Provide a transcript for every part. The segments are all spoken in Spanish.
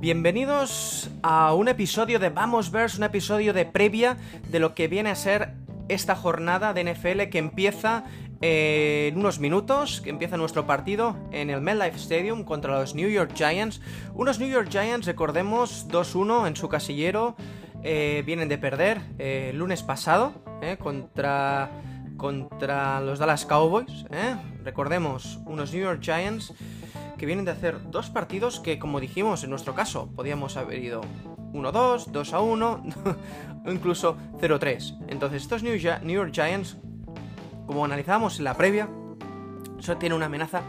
Bienvenidos a un episodio de Vamos Verse, un episodio de previa de lo que viene a ser esta jornada de NFL que empieza en unos minutos, que empieza nuestro partido en el MetLife Stadium contra los New York Giants. Unos New York Giants, recordemos, 2-1 en su casillero, eh, vienen de perder el lunes pasado eh, contra, contra los Dallas Cowboys. eh. Recordemos, unos New York Giants que vienen de hacer dos partidos que, como dijimos en nuestro caso, podíamos haber ido 1-2, 2-1 o incluso 0-3. Entonces, estos New, York Giants, como analizábamos en la previa, solo tienen una amenaza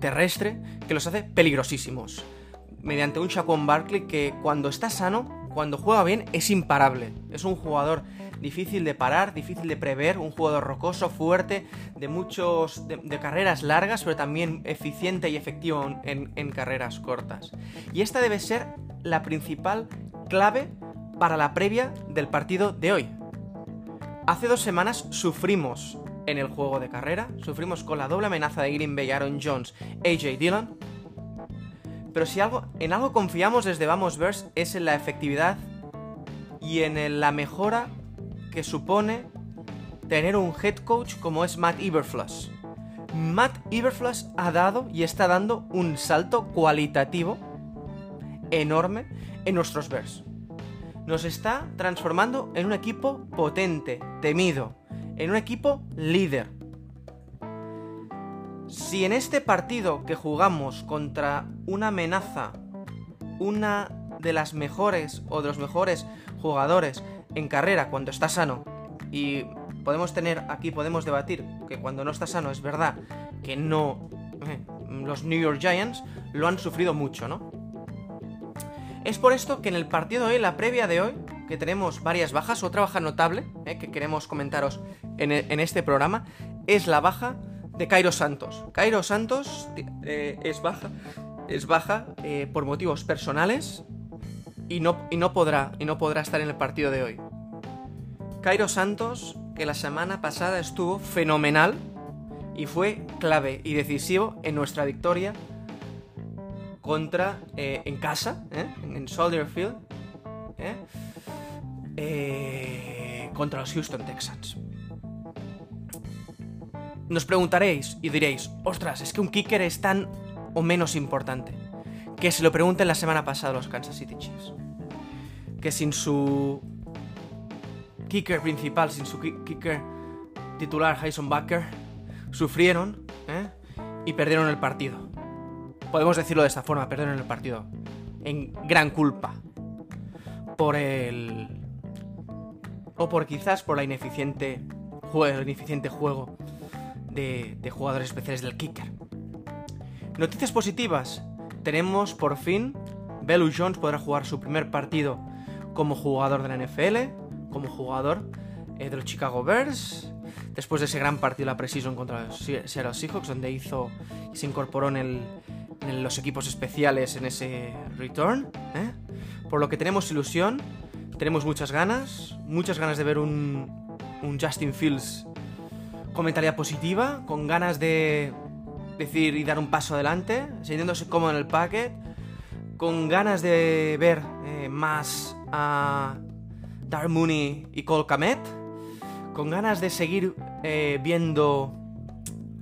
terrestre que los hace peligrosísimos. Mediante un Shaquan Barkley que cuando está sano, cuando juega bien, es imparable. Es un jugador difícil de parar, difícil de prever, un jugador rocoso, fuerte, de muchos. de, carreras largas, pero también eficiente y efectivo en, en carreras cortas. Y esta debe ser la principal clave para la previa del partido de hoy. Hace dos semanas sufrimos en el juego de carrera, sufrimos con la doble amenaza de Green Bay, Aaron Jones, AJ Dillon. Pero si algo, en algo confiamos desde Vamos Verse es en la efectividad y en la mejora que supone tener un head coach como es Matt Eberflus. Matt Eberflus ha dado y está dando un salto cualitativo enorme en nuestros Bears. Nos está transformando en un equipo potente, temido, en un equipo líder. Si en este partido que jugamos contra una amenaza, una de las mejores o de los mejores jugadores en carrera cuando está sano, y podemos tener aquí, podemos debatir que cuando no está sano es verdad que no. eh, los New York Giants lo han sufrido mucho, ¿no? Es por esto que en el partido de hoy, la previa de hoy, que tenemos varias bajas, otra baja notable eh, que queremos comentaros en, e- en este programa, es la baja de Cairo Santos. Cairo Santos eh, es baja, es baja por motivos personales y no, y, no podrá, y no podrá estar en el partido de hoy. Cairo Santos, que la semana pasada estuvo fenomenal y fue clave y decisivo en nuestra victoria contra eh, en casa, ¿eh? en Soldier Field, ¿eh? Contra los Houston Texans. Nos preguntaréis y diréis, ostras, es que un kicker es tan o menos importante. Que se lo pregunten la semana pasada los Kansas City Chiefs. Que sin su kicker principal, sin su ki- kicker titular, Hyson Bucker, sufrieron ¿eh? y perdieron el partido. Podemos decirlo de esta forma, perdieron el partido. En gran culpa. Por el... O por quizás por la ineficiente juego, el ineficiente juego de, de jugadores especiales del kicker. Noticias positivas. Tenemos por fin... Belu Jones podrá jugar su primer partido como jugador de la NFL, como jugador eh, de los Chicago Bears, después de ese gran partido de la Precision contra los Se- Seattle Seahawks, donde hizo y se incorporó en los equipos especiales en ese return. ¿eh? Por lo que tenemos ilusión, tenemos muchas ganas, muchas ganas de ver un, un Justin Fields con mentalidad positiva, con ganas de decir y dar un paso adelante, sintiéndose cómodo en el packet, con ganas de ver eh, más a Dar Mooney y Cole Kamet, con ganas de seguir eh, viendo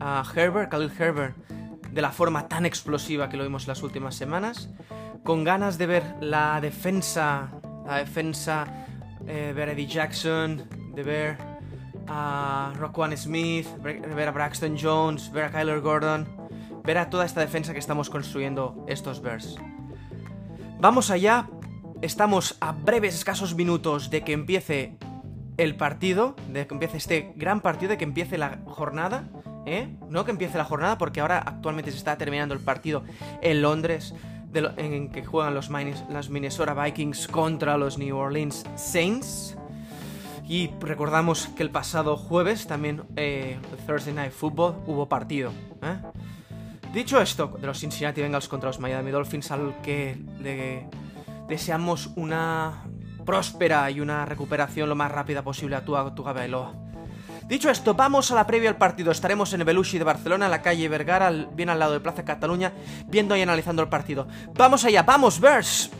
a Herbert, Khalil Herbert, de la forma tan explosiva que lo vimos las últimas semanas, con ganas de ver la defensa, la defensa, eh, ver Eddie Jackson, de ver a Roquan Smith, ver a Braxton Jones, ver a Kyler Gordon, ver a toda esta defensa que estamos construyendo estos Bears. Vamos allá, estamos a breves, escasos minutos de que empiece el partido, de que empiece este gran partido, de que empiece la jornada, ¿eh? No que empiece la jornada, porque ahora actualmente se está terminando el partido en Londres, en que juegan los Minnesota Vikings contra los New Orleans Saints. Y recordamos que el pasado jueves también, eh, Thursday Night Football, hubo partido. ¿eh? Dicho esto, de los Cincinnati Bengals contra los Miami Dolphins, al que le deseamos una próspera y una recuperación lo más rápida posible a tu, a tu Bailoa. Dicho esto, vamos a la previa al partido. Estaremos en el Belushi de Barcelona, en la calle Vergara, bien al lado de Plaza Cataluña, viendo y analizando el partido. ¡Vamos allá! ¡Vamos, Bears!